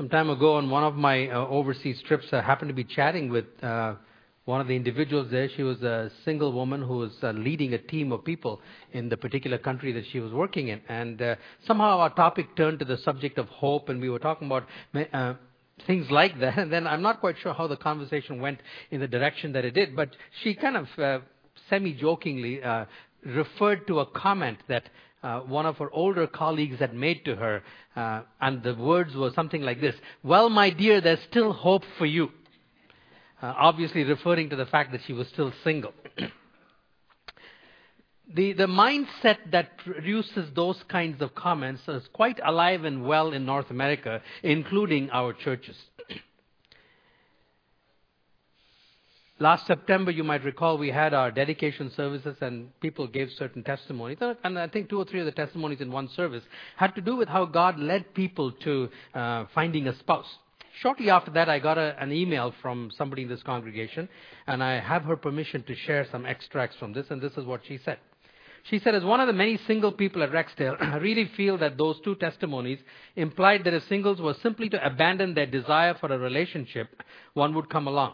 Some time ago, on one of my uh, overseas trips, I happened to be chatting with uh, one of the individuals there. She was a single woman who was uh, leading a team of people in the particular country that she was working in. And uh, somehow our topic turned to the subject of hope, and we were talking about uh, things like that. And then I'm not quite sure how the conversation went in the direction that it did, but she kind of uh, semi jokingly referred to a comment that uh, one of her older colleagues had made to her, uh, and the words were something like this Well, my dear, there's still hope for you. Uh, obviously, referring to the fact that she was still single. the, the mindset that produces those kinds of comments is quite alive and well in North America, including our churches. Last September, you might recall, we had our dedication services and people gave certain testimonies. And I think two or three of the testimonies in one service had to do with how God led people to uh, finding a spouse. Shortly after that, I got a, an email from somebody in this congregation, and I have her permission to share some extracts from this, and this is what she said. She said, as one of the many single people at Rexdale, I really feel that those two testimonies implied that if singles were simply to abandon their desire for a relationship, one would come along.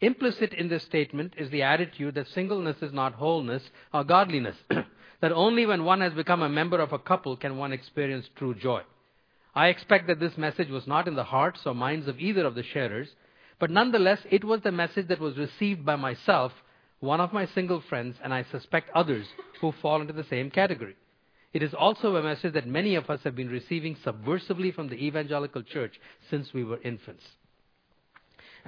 Implicit in this statement is the attitude that singleness is not wholeness or godliness, that only when one has become a member of a couple can one experience true joy. I expect that this message was not in the hearts or minds of either of the sharers, but nonetheless, it was the message that was received by myself, one of my single friends, and I suspect others who fall into the same category. It is also a message that many of us have been receiving subversively from the evangelical church since we were infants.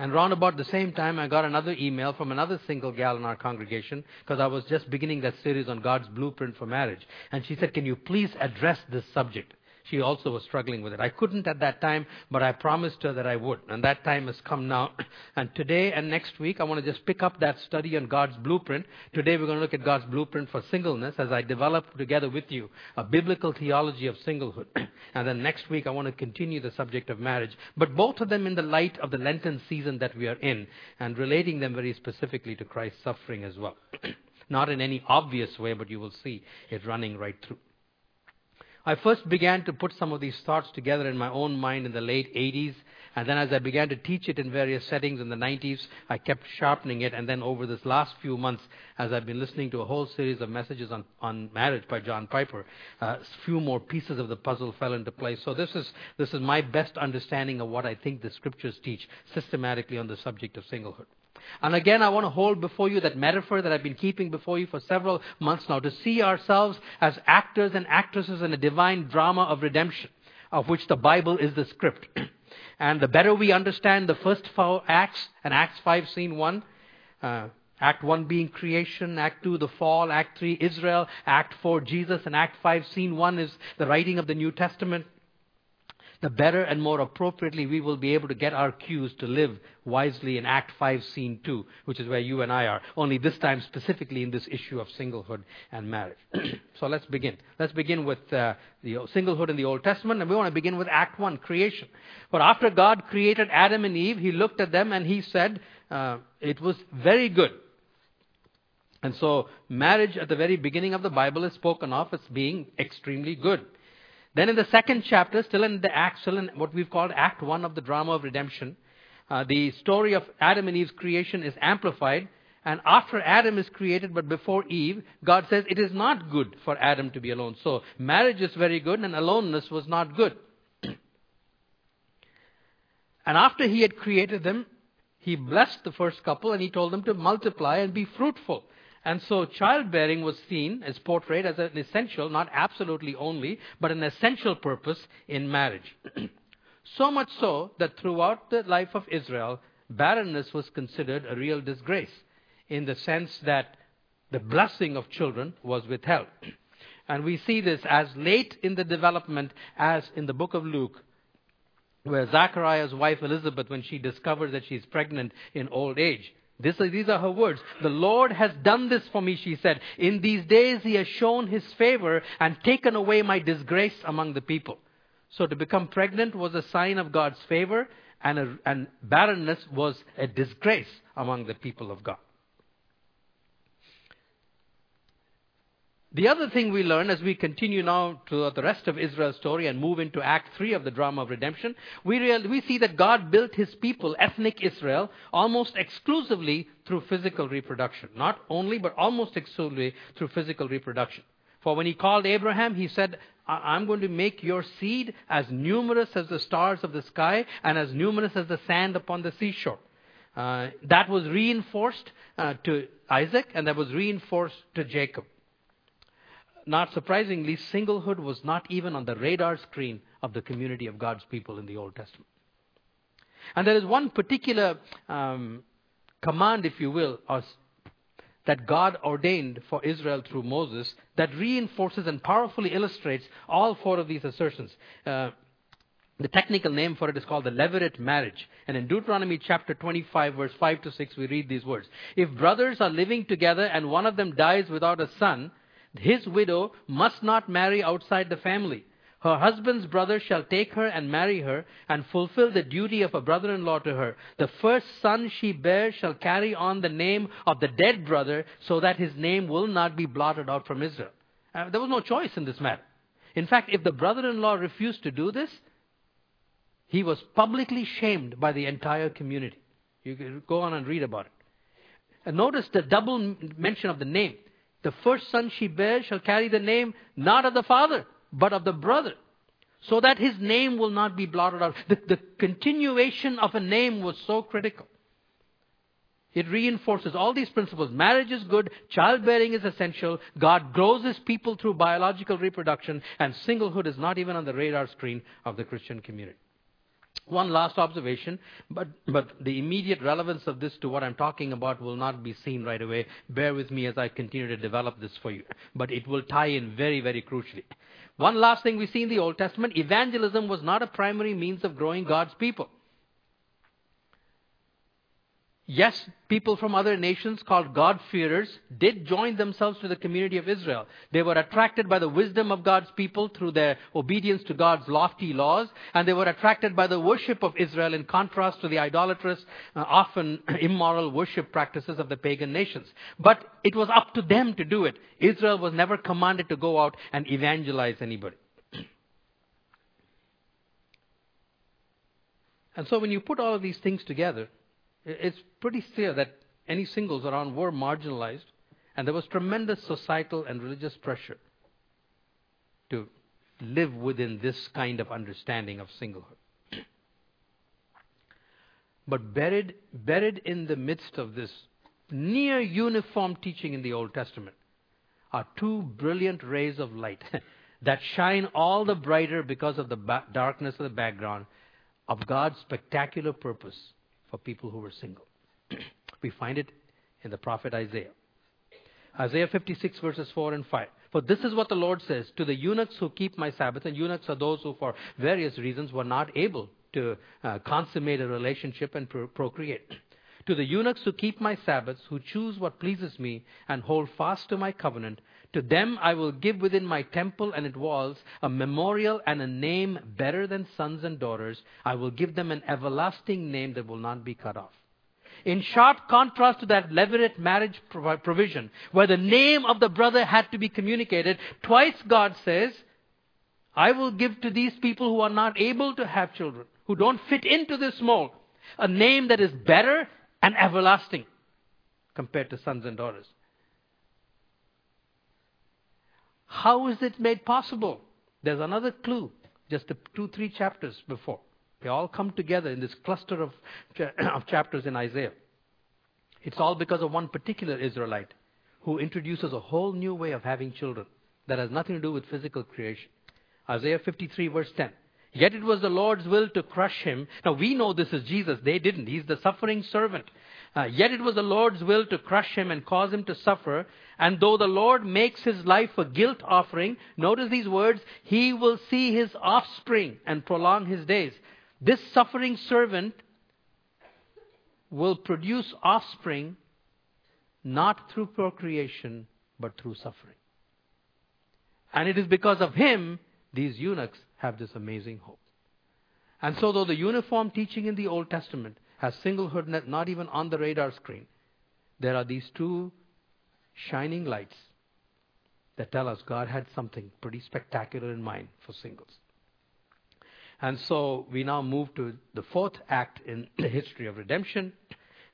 And round about the same time, I got another email from another single gal in our congregation because I was just beginning that series on God's blueprint for marriage. And she said, Can you please address this subject? She also was struggling with it. I couldn't at that time, but I promised her that I would. And that time has come now. And today and next week, I want to just pick up that study on God's blueprint. Today, we're going to look at God's blueprint for singleness as I develop together with you a biblical theology of singlehood. and then next week, I want to continue the subject of marriage. But both of them in the light of the Lenten season that we are in and relating them very specifically to Christ's suffering as well. Not in any obvious way, but you will see it running right through. I first began to put some of these thoughts together in my own mind in the late 80s. And then as I began to teach it in various settings in the 90s, I kept sharpening it. And then over this last few months, as I've been listening to a whole series of messages on, on marriage by John Piper, a uh, few more pieces of the puzzle fell into place. So this is, this is my best understanding of what I think the scriptures teach systematically on the subject of singlehood. And again, I want to hold before you that metaphor that I've been keeping before you for several months now to see ourselves as actors and actresses in a divine drama of redemption, of which the Bible is the script. and the better we understand the first four acts, and Acts 5, scene 1, uh, Act 1 being creation, Act 2 the fall, Act 3 Israel, Act 4 Jesus, and Act 5 scene 1 is the writing of the New Testament the better and more appropriately we will be able to get our cues to live wisely in Act 5, Scene 2, which is where you and I are. Only this time specifically in this issue of singlehood and marriage. so let's begin. Let's begin with uh, the singlehood in the Old Testament, and we want to begin with Act 1, creation. But after God created Adam and Eve, He looked at them and He said, uh, it was very good. And so, marriage at the very beginning of the Bible is spoken of as being extremely good. Then in the second chapter, still in the act, still in what we've called Act 1 of the drama of redemption, uh, the story of Adam and Eve's creation is amplified. And after Adam is created, but before Eve, God says it is not good for Adam to be alone. So marriage is very good, and aloneness was not good. and after he had created them, he blessed the first couple and he told them to multiply and be fruitful. And so childbearing was seen as portrayed as an essential, not absolutely only, but an essential purpose in marriage. so much so that throughout the life of Israel, barrenness was considered a real disgrace in the sense that the blessing of children was withheld. And we see this as late in the development as in the book of Luke, where Zachariah's wife Elizabeth, when she discovers that she's pregnant in old age, this, these are her words. The Lord has done this for me, she said. In these days he has shown his favor and taken away my disgrace among the people. So to become pregnant was a sign of God's favor, and, a, and barrenness was a disgrace among the people of God. The other thing we learn as we continue now to the rest of Israel's story and move into Act 3 of the drama of redemption, we, real, we see that God built his people, ethnic Israel, almost exclusively through physical reproduction. Not only, but almost exclusively through physical reproduction. For when he called Abraham, he said, I'm going to make your seed as numerous as the stars of the sky and as numerous as the sand upon the seashore. Uh, that was reinforced uh, to Isaac and that was reinforced to Jacob not surprisingly, singlehood was not even on the radar screen of the community of God's people in the Old Testament. And there is one particular um, command, if you will, that God ordained for Israel through Moses that reinforces and powerfully illustrates all four of these assertions. Uh, the technical name for it is called the Levirate marriage. And in Deuteronomy chapter 25, verse 5 to 6, we read these words If brothers are living together and one of them dies without a son, his widow must not marry outside the family. Her husband's brother shall take her and marry her and fulfill the duty of a brother in law to her. The first son she bears shall carry on the name of the dead brother so that his name will not be blotted out from Israel. Uh, there was no choice in this matter. In fact, if the brother in law refused to do this, he was publicly shamed by the entire community. You can go on and read about it. And notice the double mention of the name. The first son she bears shall carry the name not of the father, but of the brother, so that his name will not be blotted out. The, the continuation of a name was so critical. It reinforces all these principles. Marriage is good, childbearing is essential, God grows his people through biological reproduction, and singlehood is not even on the radar screen of the Christian community. One last observation, but, but the immediate relevance of this to what I'm talking about will not be seen right away. Bear with me as I continue to develop this for you. But it will tie in very, very crucially. One last thing we see in the Old Testament evangelism was not a primary means of growing God's people. Yes, people from other nations called God-fearers did join themselves to the community of Israel. They were attracted by the wisdom of God's people through their obedience to God's lofty laws, and they were attracted by the worship of Israel in contrast to the idolatrous, uh, often immoral worship practices of the pagan nations. But it was up to them to do it. Israel was never commanded to go out and evangelize anybody. and so when you put all of these things together, it's pretty clear that any singles around were marginalized, and there was tremendous societal and religious pressure to live within this kind of understanding of singlehood. but buried, buried in the midst of this near uniform teaching in the Old Testament are two brilliant rays of light that shine all the brighter because of the ba- darkness of the background of God's spectacular purpose for people who were single. we find it in the prophet Isaiah. Isaiah 56 verses 4 and 5. For this is what the Lord says to the eunuchs who keep my Sabbath, and eunuchs are those who, for various reasons, were not able to uh, consummate a relationship and pro- procreate. To the eunuchs who keep my Sabbaths, who choose what pleases me, and hold fast to my covenant, to them I will give within my temple and its walls a memorial and a name better than sons and daughters. I will give them an everlasting name that will not be cut off. In sharp contrast to that levirate marriage provision, where the name of the brother had to be communicated, twice God says, I will give to these people who are not able to have children, who don't fit into this mold, a name that is better and everlasting compared to sons and daughters. How is it made possible? There's another clue, just two, three chapters before. They all come together in this cluster of, of chapters in Isaiah. It's all because of one particular Israelite who introduces a whole new way of having children that has nothing to do with physical creation. Isaiah 53, verse 10. Yet it was the Lord's will to crush him. Now we know this is Jesus. They didn't. He's the suffering servant. Uh, yet it was the Lord's will to crush him and cause him to suffer. And though the Lord makes his life a guilt offering, notice these words, he will see his offspring and prolong his days. This suffering servant will produce offspring not through procreation, but through suffering. And it is because of him these eunuchs have this amazing hope. And so, though the uniform teaching in the Old Testament has singlehood not even on the radar screen. There are these two shining lights that tell us God had something pretty spectacular in mind for singles. And so we now move to the fourth act in the history of redemption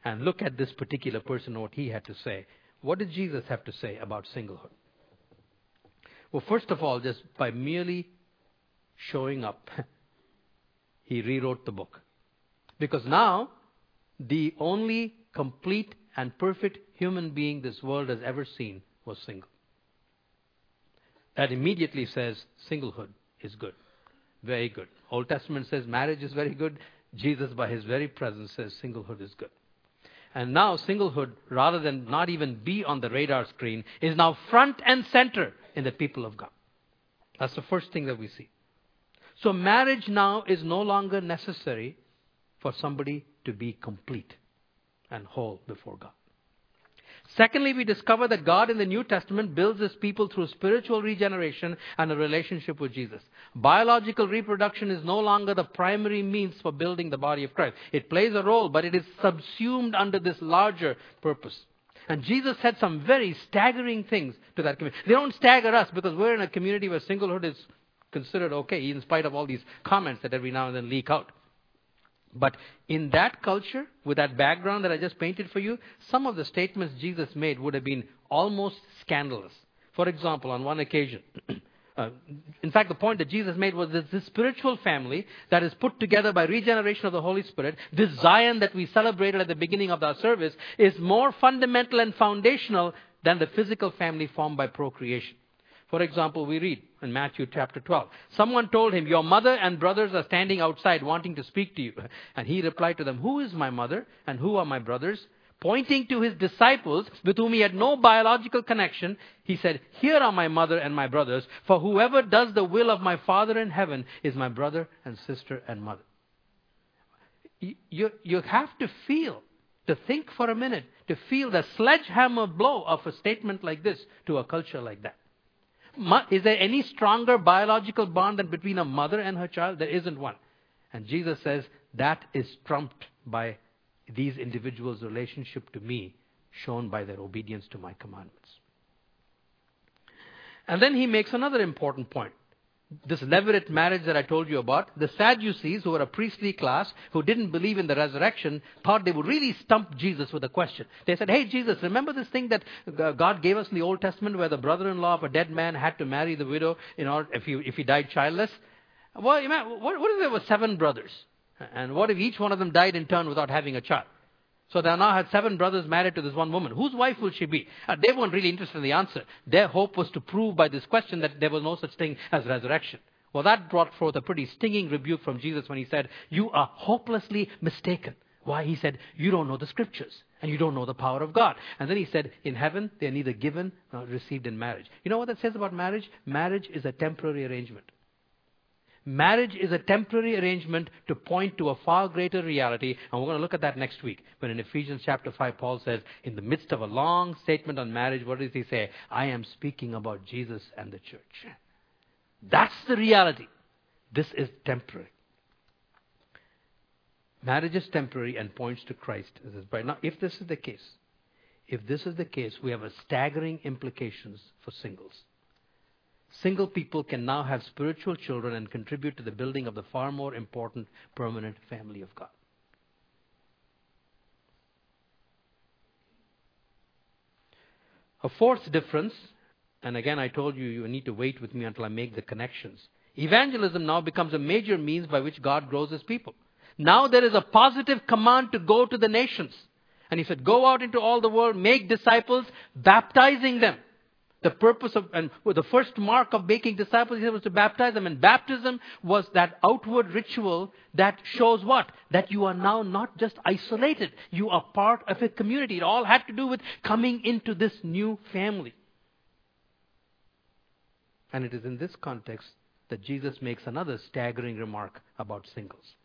and look at this particular person, what he had to say. What did Jesus have to say about singlehood? Well, first of all, just by merely showing up, he rewrote the book. Because now, the only complete and perfect human being this world has ever seen was single. That immediately says singlehood is good. Very good. Old Testament says marriage is very good. Jesus, by his very presence, says singlehood is good. And now, singlehood, rather than not even be on the radar screen, is now front and center in the people of God. That's the first thing that we see. So, marriage now is no longer necessary for somebody to be complete and whole before God. Secondly, we discover that God in the New Testament builds his people through spiritual regeneration and a relationship with Jesus. Biological reproduction is no longer the primary means for building the body of Christ. It plays a role, but it is subsumed under this larger purpose. And Jesus said some very staggering things to that community. They don't stagger us because we're in a community where singlehood is considered okay, in spite of all these comments that every now and then leak out. But in that culture, with that background that I just painted for you, some of the statements Jesus made would have been almost scandalous. For example, on one occasion, uh, in fact, the point that Jesus made was that this spiritual family that is put together by regeneration of the Holy Spirit, this Zion that we celebrated at the beginning of our service, is more fundamental and foundational than the physical family formed by procreation. For example, we read in Matthew chapter 12. Someone told him, Your mother and brothers are standing outside wanting to speak to you. And he replied to them, Who is my mother and who are my brothers? Pointing to his disciples with whom he had no biological connection, he said, Here are my mother and my brothers, for whoever does the will of my Father in heaven is my brother and sister and mother. You, you have to feel, to think for a minute, to feel the sledgehammer blow of a statement like this to a culture like that. Is there any stronger biological bond than between a mother and her child? There isn't one. And Jesus says that is trumped by these individuals' relationship to me, shown by their obedience to my commandments. And then he makes another important point this levirate marriage that I told you about, the Sadducees, who were a priestly class, who didn't believe in the resurrection, thought they would really stump Jesus with a question. They said, Hey, Jesus, remember this thing that God gave us in the Old Testament where the brother in law of a dead man had to marry the widow in order, if, he, if he died childless? Well, what, what if there were seven brothers? And what if each one of them died in turn without having a child? So they now had seven brothers married to this one woman. Whose wife will she be? Uh, they weren't really interested in the answer. Their hope was to prove by this question that there was no such thing as resurrection. Well, that brought forth a pretty stinging rebuke from Jesus when he said, You are hopelessly mistaken. Why? He said, You don't know the scriptures and you don't know the power of God. And then he said, In heaven, they are neither given nor received in marriage. You know what that says about marriage? Marriage is a temporary arrangement. Marriage is a temporary arrangement to point to a far greater reality, and we're going to look at that next week. When in Ephesians chapter 5, Paul says, in the midst of a long statement on marriage, what does he say? I am speaking about Jesus and the church. That's the reality. This is temporary. Marriage is temporary and points to Christ. Now, if this is the case, if this is the case, we have a staggering implications for singles. Single people can now have spiritual children and contribute to the building of the far more important permanent family of God. A fourth difference, and again I told you you need to wait with me until I make the connections. Evangelism now becomes a major means by which God grows his people. Now there is a positive command to go to the nations. And he said, Go out into all the world, make disciples, baptizing them the purpose of, and the first mark of making disciples was to baptize them. And baptism was that outward ritual that shows what? That you are now not just isolated. You are part of a community. It all had to do with coming into this new family. And it is in this context that Jesus makes another staggering remark about singles.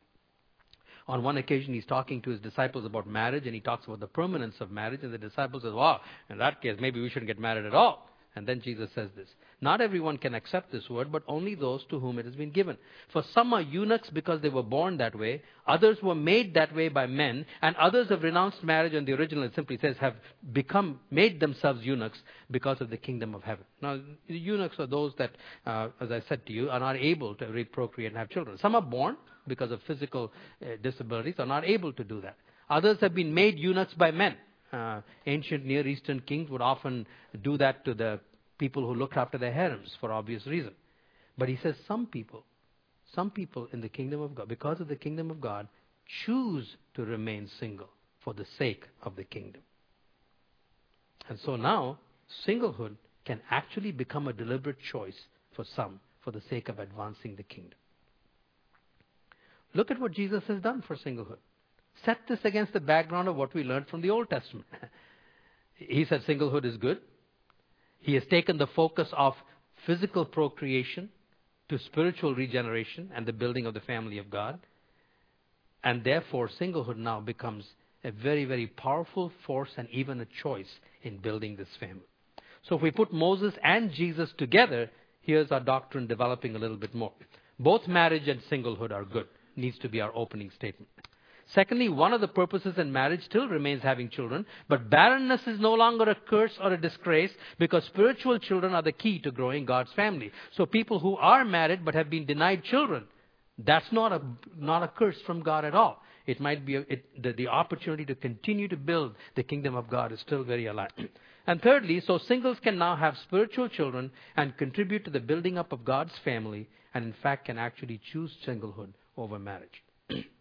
On one occasion, he's talking to his disciples about marriage, and he talks about the permanence of marriage, and the disciples says, "Wow, in that case, maybe we shouldn't get married at all." And then Jesus says this Not everyone can accept this word, but only those to whom it has been given. For some are eunuchs because they were born that way, others were made that way by men, and others have renounced marriage, and the original it simply says have become, made themselves eunuchs because of the kingdom of heaven. Now, eunuchs are those that, uh, as I said to you, are not able to reprocreate and have children. Some are born because of physical uh, disabilities, are not able to do that. Others have been made eunuchs by men uh, ancient Near Eastern kings would often do that to the people who looked after their harems for obvious reason. But he says some people, some people in the kingdom of God, because of the kingdom of God, choose to remain single for the sake of the kingdom. And so now, singlehood can actually become a deliberate choice for some for the sake of advancing the kingdom. Look at what Jesus has done for singlehood. Set this against the background of what we learned from the Old Testament. he said singlehood is good. He has taken the focus of physical procreation to spiritual regeneration and the building of the family of God. And therefore, singlehood now becomes a very, very powerful force and even a choice in building this family. So if we put Moses and Jesus together, here's our doctrine developing a little bit more. Both marriage and singlehood are good, needs to be our opening statement. Secondly, one of the purposes in marriage still remains having children, but barrenness is no longer a curse or a disgrace because spiritual children are the key to growing God's family. So people who are married but have been denied children, that's not a, not a curse from God at all. It might be a, it, the, the opportunity to continue to build the kingdom of God is still very alive. and thirdly, so singles can now have spiritual children and contribute to the building up of God's family, and in fact can actually choose singlehood over marriage.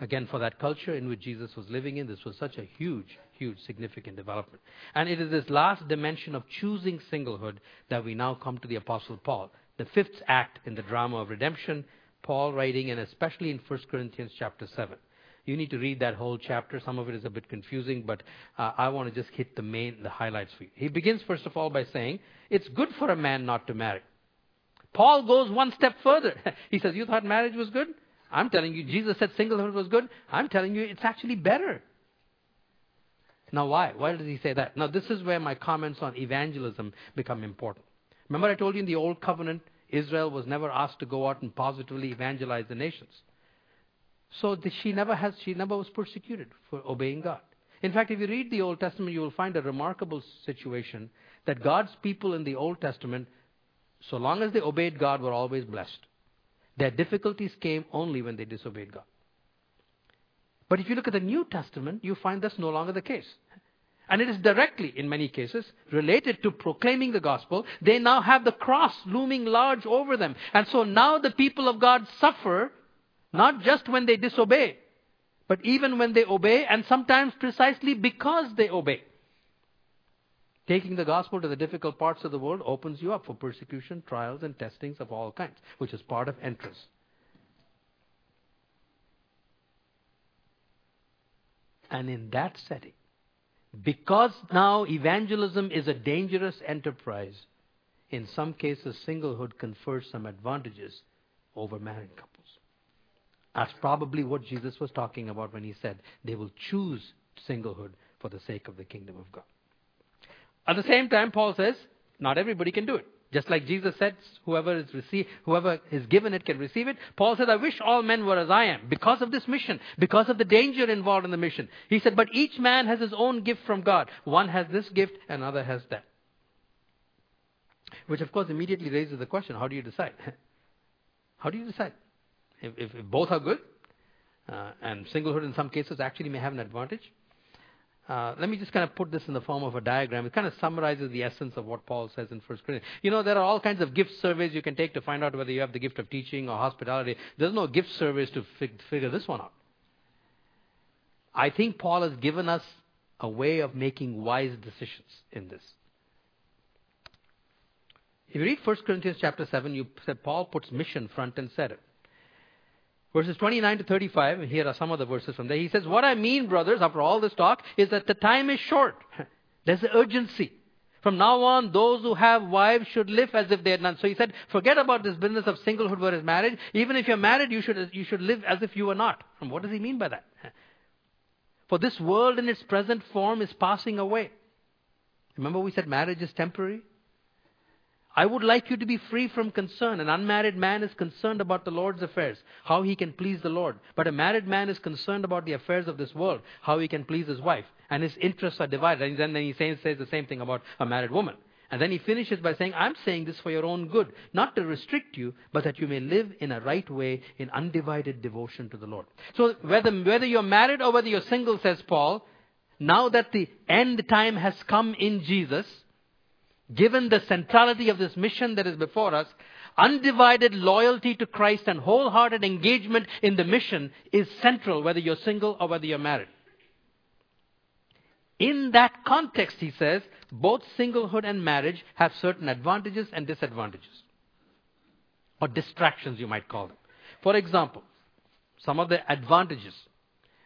Again, for that culture in which Jesus was living in, this was such a huge, huge, significant development. And it is this last dimension of choosing singlehood that we now come to the Apostle Paul, the fifth act in the drama of redemption, Paul writing, and especially in 1 Corinthians chapter 7. You need to read that whole chapter. Some of it is a bit confusing, but uh, I want to just hit the main, the highlights for you. He begins, first of all, by saying, It's good for a man not to marry. Paul goes one step further. he says, You thought marriage was good? I'm telling you, Jesus said singlehood was good. I'm telling you, it's actually better. Now, why? Why does he say that? Now, this is where my comments on evangelism become important. Remember, I told you in the Old Covenant, Israel was never asked to go out and positively evangelize the nations. So she never has, she never was persecuted for obeying God. In fact, if you read the Old Testament, you will find a remarkable situation that God's people in the Old Testament, so long as they obeyed God, were always blessed. Their difficulties came only when they disobeyed God. But if you look at the New Testament, you find that's no longer the case. And it is directly, in many cases, related to proclaiming the gospel. They now have the cross looming large over them. And so now the people of God suffer, not just when they disobey, but even when they obey, and sometimes precisely because they obey. Taking the gospel to the difficult parts of the world opens you up for persecution, trials, and testings of all kinds, which is part of entrance. And in that setting, because now evangelism is a dangerous enterprise, in some cases, singlehood confers some advantages over married couples. That's probably what Jesus was talking about when he said they will choose singlehood for the sake of the kingdom of God. At the same time, Paul says, not everybody can do it. Just like Jesus said, whoever is received, whoever is given it can receive it. Paul said, I wish all men were as I am because of this mission, because of the danger involved in the mission. He said, but each man has his own gift from God. One has this gift, another has that. Which, of course, immediately raises the question how do you decide? how do you decide? If, if, if both are good, uh, and singlehood in some cases actually may have an advantage, uh, let me just kind of put this in the form of a diagram. It kind of summarizes the essence of what Paul says in 1 Corinthians. You know, there are all kinds of gift surveys you can take to find out whether you have the gift of teaching or hospitality. There's no gift surveys to fig- figure this one out. I think Paul has given us a way of making wise decisions in this. If you read 1 Corinthians chapter 7, you Paul puts mission front and center. Verses 29 to 35, here are some of the verses from there. He says, What I mean, brothers, after all this talk, is that the time is short. There's urgency. From now on, those who have wives should live as if they had none. So he said, forget about this business of singlehood versus marriage. Even if you're married, you should, you should live as if you were not. And what does he mean by that? For this world in its present form is passing away. Remember, we said marriage is temporary? I would like you to be free from concern. An unmarried man is concerned about the Lord's affairs, how he can please the Lord. But a married man is concerned about the affairs of this world, how he can please his wife. And his interests are divided. And then he says, the same thing about a married woman. And then he finishes by saying, I'm saying this for your own good, not to restrict you, but that you may live in a right way in undivided devotion to the Lord. So whether, whether you're married or whether you're single, says Paul, now that the end time has come in Jesus, given the centrality of this mission that is before us, undivided loyalty to Christ and wholehearted engagement in the mission is central, whether you're single or whether you're married. In that context, he says, both singlehood and marriage have certain advantages and disadvantages, or distractions, you might call them. For example, some of the advantages,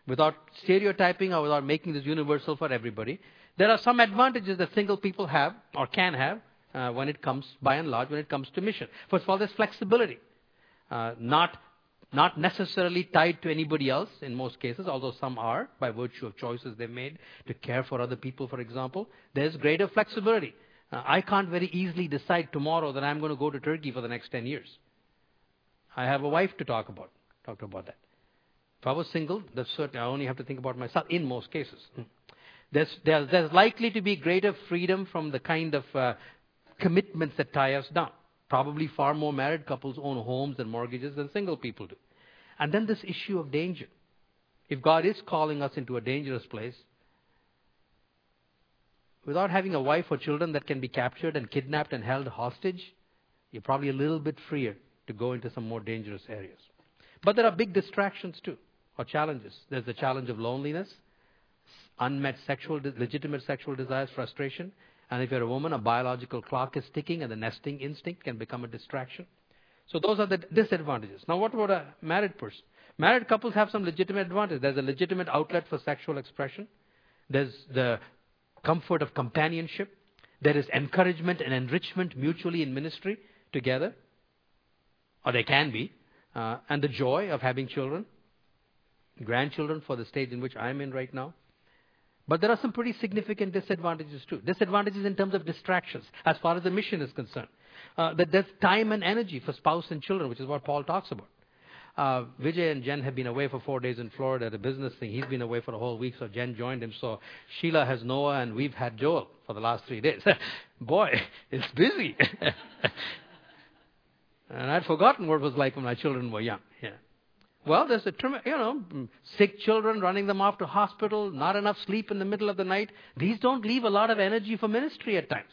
without stereotyping or without making this universal for everybody, there are some advantages that single people have or can have uh, when it comes, by and large, when it comes to mission. First of all, there's flexibility. Uh, not, not necessarily tied to anybody else in most cases, although some are by virtue of choices they've made to care for other people, for example. There's greater flexibility. Uh, I can't very easily decide tomorrow that I'm going to go to Turkey for the next 10 years. I have a wife to talk about. Talk about that. If I was single, that's certain. I only have to think about myself in most cases. Hmm. There's, there's, there's likely to be greater freedom from the kind of uh, commitments that tie us down. Probably far more married couples own homes and mortgages than single people do. And then this issue of danger. If God is calling us into a dangerous place, without having a wife or children that can be captured and kidnapped and held hostage, you're probably a little bit freer to go into some more dangerous areas. But there are big distractions too, or challenges. There's the challenge of loneliness unmet sexual, legitimate sexual desires, frustration. And if you're a woman, a biological clock is ticking and the nesting instinct can become a distraction. So those are the disadvantages. Now what about a married person? Married couples have some legitimate advantages. There's a legitimate outlet for sexual expression. There's the comfort of companionship. There is encouragement and enrichment mutually in ministry together. Or they can be. Uh, and the joy of having children, grandchildren for the stage in which I'm in right now. But there are some pretty significant disadvantages too. Disadvantages in terms of distractions, as far as the mission is concerned. Uh, that there's time and energy for spouse and children, which is what Paul talks about. Uh, Vijay and Jen have been away for four days in Florida at a business thing. He's been away for a whole week, so Jen joined him. So Sheila has Noah, and we've had Joel for the last three days. Boy, it's busy. and I'd forgotten what it was like when my children were young. Yeah. Well, there's a, you know, mm, sick children running them off to hospital, not enough sleep in the middle of the night. These don't leave a lot of energy for ministry at times.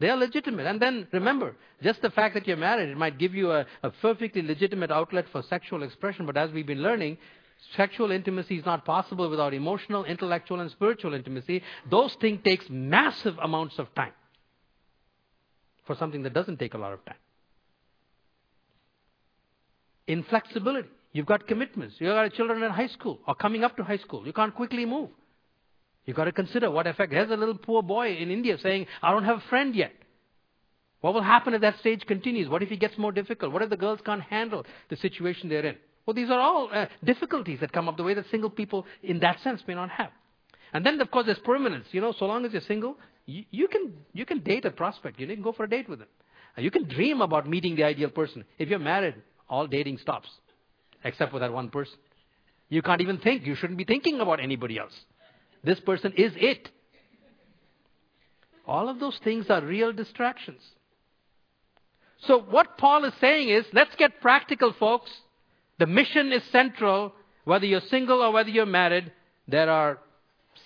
They are legitimate. And then remember, just the fact that you're married, it might give you a, a perfectly legitimate outlet for sexual expression. But as we've been learning, sexual intimacy is not possible without emotional, intellectual, and spiritual intimacy. Those things takes massive amounts of time for something that doesn't take a lot of time. Inflexibility. You've got commitments. You've got children in high school or coming up to high school. You can't quickly move. You've got to consider what effect. There's a little poor boy in India saying, I don't have a friend yet. What will happen if that stage continues? What if it gets more difficult? What if the girls can't handle the situation they're in? Well, these are all uh, difficulties that come up the way that single people, in that sense, may not have. And then, of course, there's permanence. You know, so long as you're single, you, you can you can date a prospect. You can go for a date with them. You can dream about meeting the ideal person. If you're married, all dating stops except for that one person. You can't even think. You shouldn't be thinking about anybody else. This person is it. All of those things are real distractions. So, what Paul is saying is let's get practical, folks. The mission is central. Whether you're single or whether you're married, there are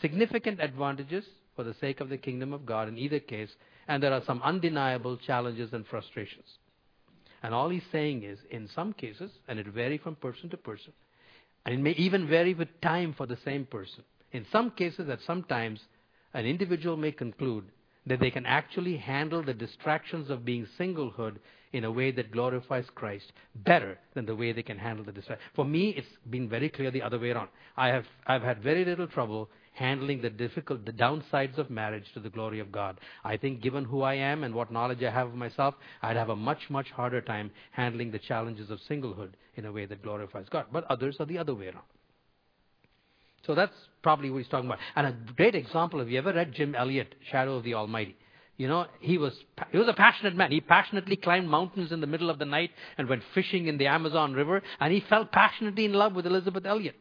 significant advantages for the sake of the kingdom of God in either case, and there are some undeniable challenges and frustrations. And all he's saying is, in some cases, and it varies from person to person, and it may even vary with time for the same person. In some cases, at some times, an individual may conclude that they can actually handle the distractions of being singlehood in a way that glorifies Christ better than the way they can handle the distractions. For me, it's been very clear the other way around. I have I've had very little trouble handling the difficult, the downsides of marriage to the glory of God. I think given who I am and what knowledge I have of myself, I'd have a much, much harder time handling the challenges of singlehood in a way that glorifies God. But others are the other way around. So that's probably what he's talking about. And a great example, have you ever read Jim Elliot, Shadow of the Almighty? You know, he was, he was a passionate man. He passionately climbed mountains in the middle of the night and went fishing in the Amazon River, and he fell passionately in love with Elisabeth Elliot.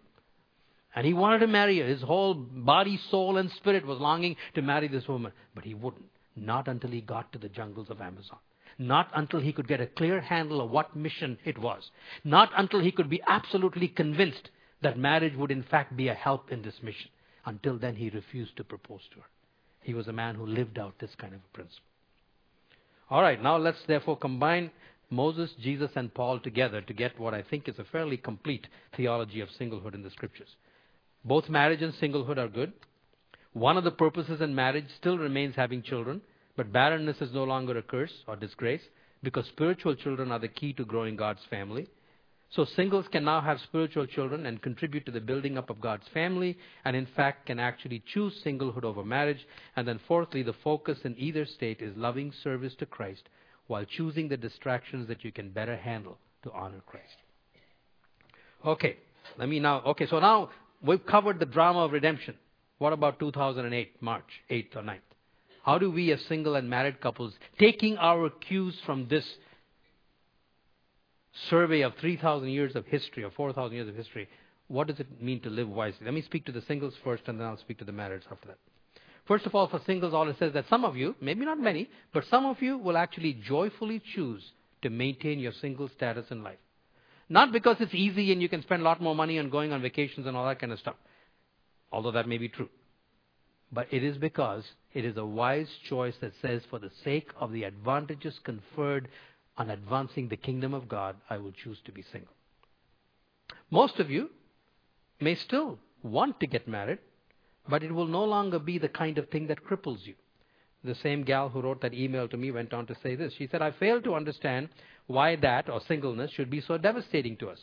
And he wanted to marry her. His whole body, soul, and spirit was longing to marry this woman. But he wouldn't. Not until he got to the jungles of Amazon. Not until he could get a clear handle of what mission it was. Not until he could be absolutely convinced that marriage would in fact be a help in this mission. Until then, he refused to propose to her. He was a man who lived out this kind of a principle. All right, now let's therefore combine Moses, Jesus, and Paul together to get what I think is a fairly complete theology of singlehood in the scriptures. Both marriage and singlehood are good. One of the purposes in marriage still remains having children, but barrenness is no longer a curse or disgrace because spiritual children are the key to growing God's family. So singles can now have spiritual children and contribute to the building up of God's family, and in fact can actually choose singlehood over marriage. And then fourthly, the focus in either state is loving service to Christ while choosing the distractions that you can better handle to honor Christ. Okay, let me now, okay, so now we've covered the drama of redemption. What about 2008, March 8th or 9th? How do we as single and married couples, taking our cues from this survey of 3,000 years of history or 4,000 years of history, what does it mean to live wisely? Let me speak to the singles first and then I'll speak to the marrieds after that. First of all, for singles, all it says that some of you, maybe not many, but some of you will actually joyfully choose to maintain your single status in life. Not because it's easy and you can spend a lot more money on going on vacations and all that kind of stuff, although that may be true. But it is because it is a wise choice that says, for the sake of the advantages conferred on advancing the kingdom of God, I will choose to be single. Most of you may still want to get married, but it will no longer be the kind of thing that cripples you. The same gal who wrote that email to me went on to say this. She said, I fail to understand why that or singleness should be so devastating to us.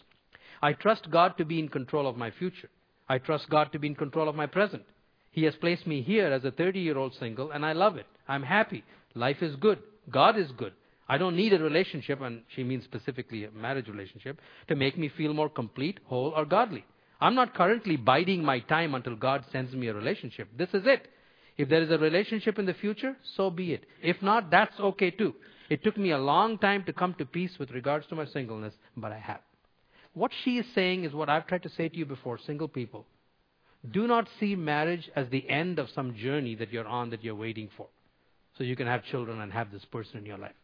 I trust God to be in control of my future. I trust God to be in control of my present. He has placed me here as a 30 year old single, and I love it. I'm happy. Life is good. God is good. I don't need a relationship, and she means specifically a marriage relationship, to make me feel more complete, whole, or godly. I'm not currently biding my time until God sends me a relationship. This is it. If there is a relationship in the future, so be it. If not, that's okay too. It took me a long time to come to peace with regards to my singleness, but I have. What she is saying is what I've tried to say to you before, single people. Do not see marriage as the end of some journey that you're on that you're waiting for. So you can have children and have this person in your life.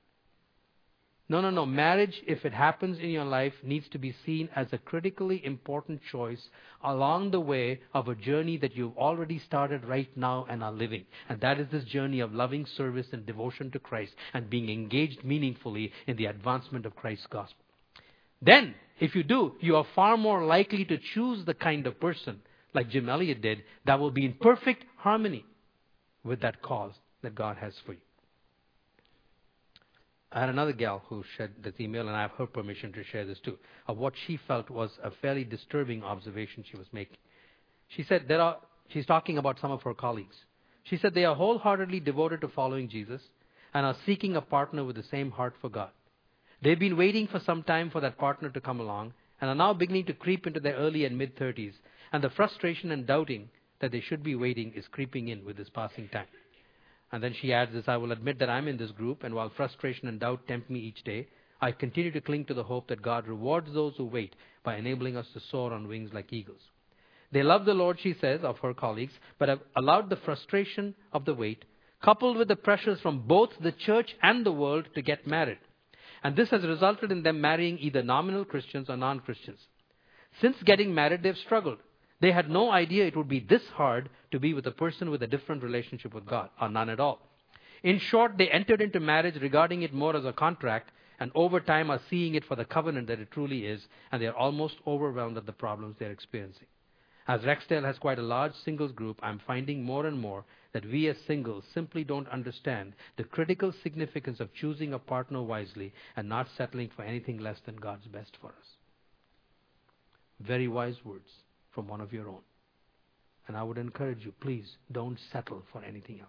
No, no, no. Marriage, if it happens in your life, needs to be seen as a critically important choice along the way of a journey that you've already started right now and are living. And that is this journey of loving service and devotion to Christ and being engaged meaningfully in the advancement of Christ's gospel. Then, if you do, you are far more likely to choose the kind of person, like Jim Elliot did, that will be in perfect harmony with that cause that God has for you. I had another gal who shared this email, and I have her permission to share this too, of what she felt was a fairly disturbing observation she was making. She said there are, she's talking about some of her colleagues. She said they are wholeheartedly devoted to following Jesus and are seeking a partner with the same heart for God. They've been waiting for some time for that partner to come along and are now beginning to creep into their early and mid 30s, and the frustration and doubting that they should be waiting is creeping in with this passing time. And then she adds this I will admit that I'm in this group, and while frustration and doubt tempt me each day, I continue to cling to the hope that God rewards those who wait by enabling us to soar on wings like eagles. They love the Lord, she says, of her colleagues, but have allowed the frustration of the wait, coupled with the pressures from both the church and the world, to get married. And this has resulted in them marrying either nominal Christians or non Christians. Since getting married, they've struggled. They had no idea it would be this hard to be with a person with a different relationship with God, or none at all. In short, they entered into marriage regarding it more as a contract, and over time are seeing it for the covenant that it truly is, and they are almost overwhelmed at the problems they are experiencing. As Rexdale has quite a large singles group, I'm finding more and more that we as singles simply don't understand the critical significance of choosing a partner wisely and not settling for anything less than God's best for us. Very wise words from one of your own. And I would encourage you, please don't settle for anything else.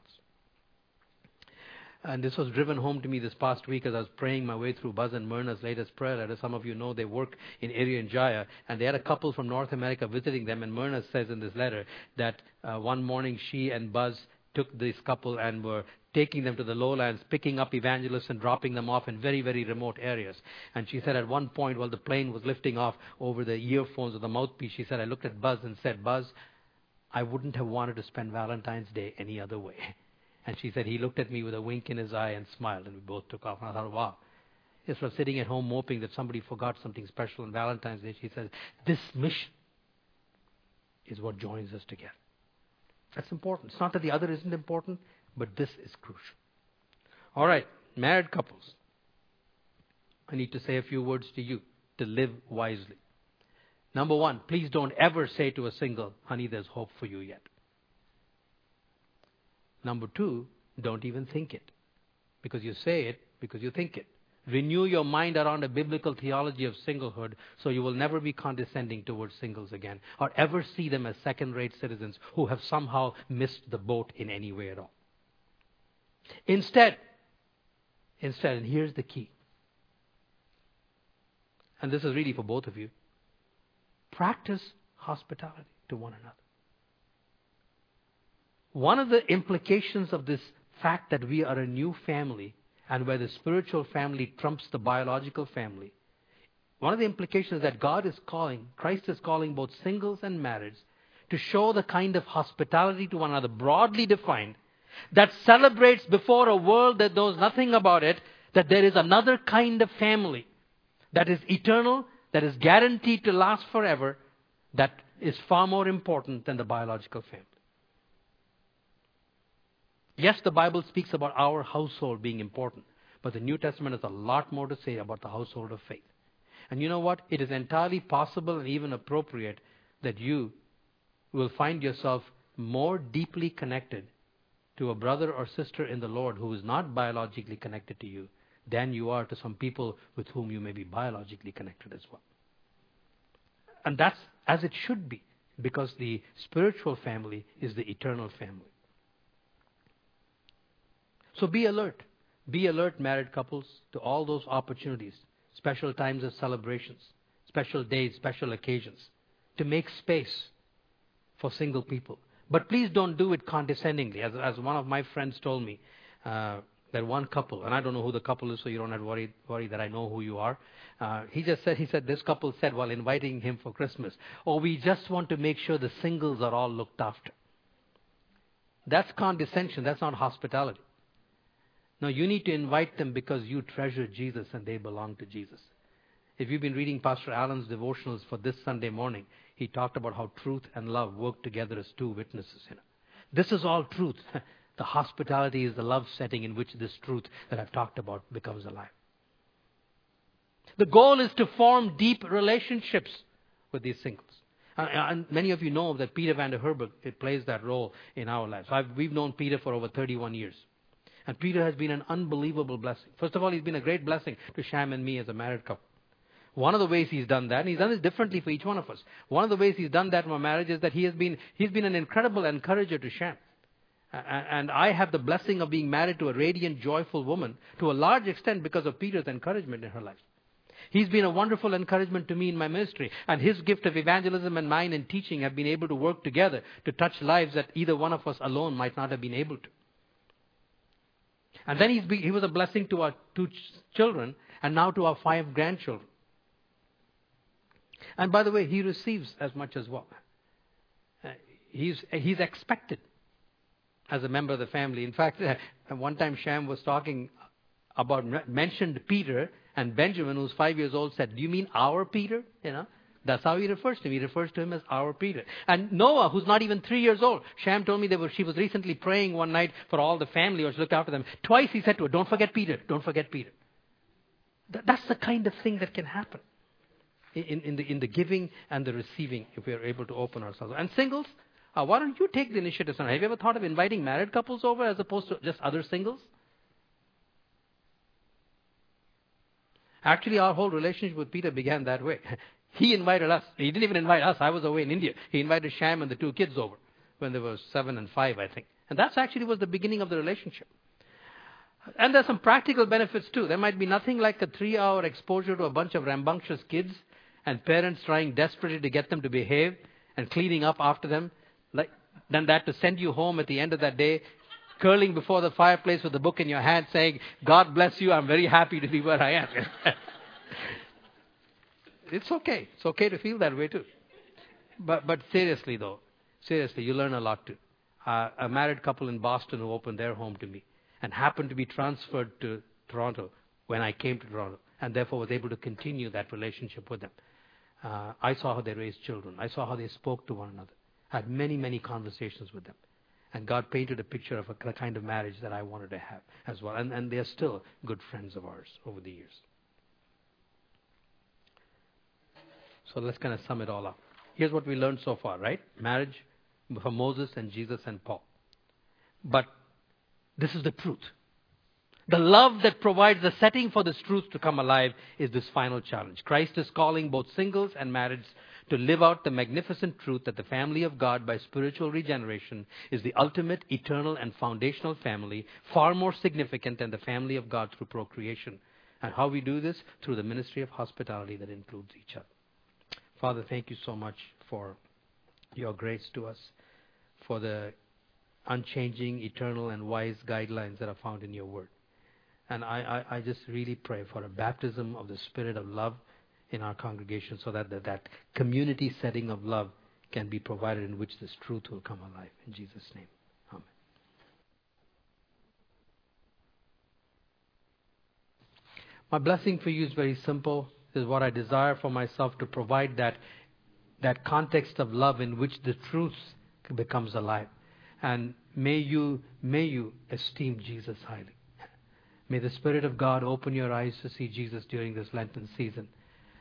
And this was driven home to me this past week as I was praying my way through Buzz and Myrna's latest prayer letter. Some of you know they work in Irian Jaya, and they had a couple from North America visiting them. And Myrna says in this letter that uh, one morning she and Buzz took this couple and were taking them to the lowlands, picking up evangelists and dropping them off in very, very remote areas. And she said at one point, while the plane was lifting off over the earphones or the mouthpiece, she said, I looked at Buzz and said, Buzz, I wouldn't have wanted to spend Valentine's Day any other way. And she said, he looked at me with a wink in his eye and smiled, and we both took off. And I thought, wow. Instead of sitting at home moping that somebody forgot something special on Valentine's Day, she said, this mission is what joins us together. That's important. It's not that the other isn't important, but this is crucial. All right, married couples. I need to say a few words to you to live wisely. Number one, please don't ever say to a single, honey, there's hope for you yet. Number two, don't even think it. Because you say it, because you think it. Renew your mind around a biblical theology of singlehood so you will never be condescending towards singles again or ever see them as second rate citizens who have somehow missed the boat in any way at all. Instead, instead, and here's the key, and this is really for both of you practice hospitality to one another. One of the implications of this fact that we are a new family and where the spiritual family trumps the biological family, one of the implications is that God is calling, Christ is calling both singles and marrieds to show the kind of hospitality to one another, broadly defined, that celebrates before a world that knows nothing about it that there is another kind of family that is eternal, that is guaranteed to last forever, that is far more important than the biological family. Yes, the Bible speaks about our household being important, but the New Testament has a lot more to say about the household of faith. And you know what? It is entirely possible and even appropriate that you will find yourself more deeply connected to a brother or sister in the Lord who is not biologically connected to you than you are to some people with whom you may be biologically connected as well. And that's as it should be, because the spiritual family is the eternal family. So be alert. Be alert, married couples, to all those opportunities, special times of celebrations, special days, special occasions, to make space for single people. But please don't do it condescendingly. As, as one of my friends told me, uh, that one couple, and I don't know who the couple is, so you don't have to worry, worry that I know who you are. Uh, he just said, he said, this couple said while inviting him for Christmas, oh, we just want to make sure the singles are all looked after. That's condescension. That's not hospitality. No, you need to invite them because you treasure Jesus and they belong to Jesus. If you've been reading Pastor Allen's devotionals for this Sunday morning, he talked about how truth and love work together as two witnesses. You know. This is all truth. the hospitality is the love setting in which this truth that I've talked about becomes alive. The goal is to form deep relationships with these singles. And many of you know that Peter van der Herberg plays that role in our lives. I've, we've known Peter for over 31 years. And Peter has been an unbelievable blessing. First of all, he's been a great blessing to Sham and me as a married couple. One of the ways he's done that, and he's done this differently for each one of us. One of the ways he's done that in our marriage is that he has been, he's been an incredible encourager to Sham. And I have the blessing of being married to a radiant, joyful woman to a large extent because of Peter's encouragement in her life. He's been a wonderful encouragement to me in my ministry. And his gift of evangelism and mine in teaching have been able to work together to touch lives that either one of us alone might not have been able to. And then be, he was a blessing to our two ch- children and now to our five grandchildren. And by the way, he receives as much as well. Uh, he's, he's expected as a member of the family. In fact, one time Sham was talking about, mentioned Peter, and Benjamin, who's five years old, said, Do you mean our Peter? You know? That's how he refers to him. He refers to him as our Peter. And Noah, who's not even three years old, Sham told me that she was recently praying one night for all the family or to look after them. Twice he said to her, Don't forget Peter. Don't forget Peter. That's the kind of thing that can happen in, in, the, in the giving and the receiving if we are able to open ourselves. And singles, uh, why don't you take the initiative? Have you ever thought of inviting married couples over as opposed to just other singles? Actually, our whole relationship with Peter began that way. He invited us. He didn't even invite us. I was away in India. He invited Sham and the two kids over when they were seven and five, I think. And that's actually was the beginning of the relationship. And there's some practical benefits too. There might be nothing like a three hour exposure to a bunch of rambunctious kids and parents trying desperately to get them to behave and cleaning up after them. Like, than that to send you home at the end of that day, curling before the fireplace with a book in your hand saying, God bless you, I'm very happy to be where I am. it's okay. It's okay to feel that way too. But, but seriously though, seriously, you learn a lot too. Uh, a married couple in Boston who opened their home to me and happened to be transferred to Toronto when I came to Toronto and therefore was able to continue that relationship with them. Uh, I saw how they raised children. I saw how they spoke to one another. I had many, many conversations with them. And God painted a picture of a, the kind of marriage that I wanted to have as well. And, and they're still good friends of ours over the years. So let's kind of sum it all up. Here's what we learned so far, right? Marriage for Moses and Jesus and Paul. But this is the truth. The love that provides the setting for this truth to come alive is this final challenge. Christ is calling both singles and marrieds to live out the magnificent truth that the family of God by spiritual regeneration is the ultimate, eternal, and foundational family, far more significant than the family of God through procreation. And how we do this? Through the ministry of hospitality that includes each other. Father, thank you so much for your grace to us, for the unchanging, eternal, and wise guidelines that are found in your word. And I, I, I just really pray for a baptism of the spirit of love in our congregation so that, that that community setting of love can be provided in which this truth will come alive. In Jesus' name. Amen. My blessing for you is very simple. Is what I desire for myself to provide that, that context of love in which the truth becomes alive. And may you, may you esteem Jesus highly. May the Spirit of God open your eyes to see Jesus during this Lenten season.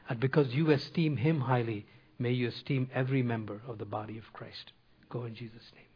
And because you esteem Him highly, may you esteem every member of the body of Christ. Go in Jesus' name.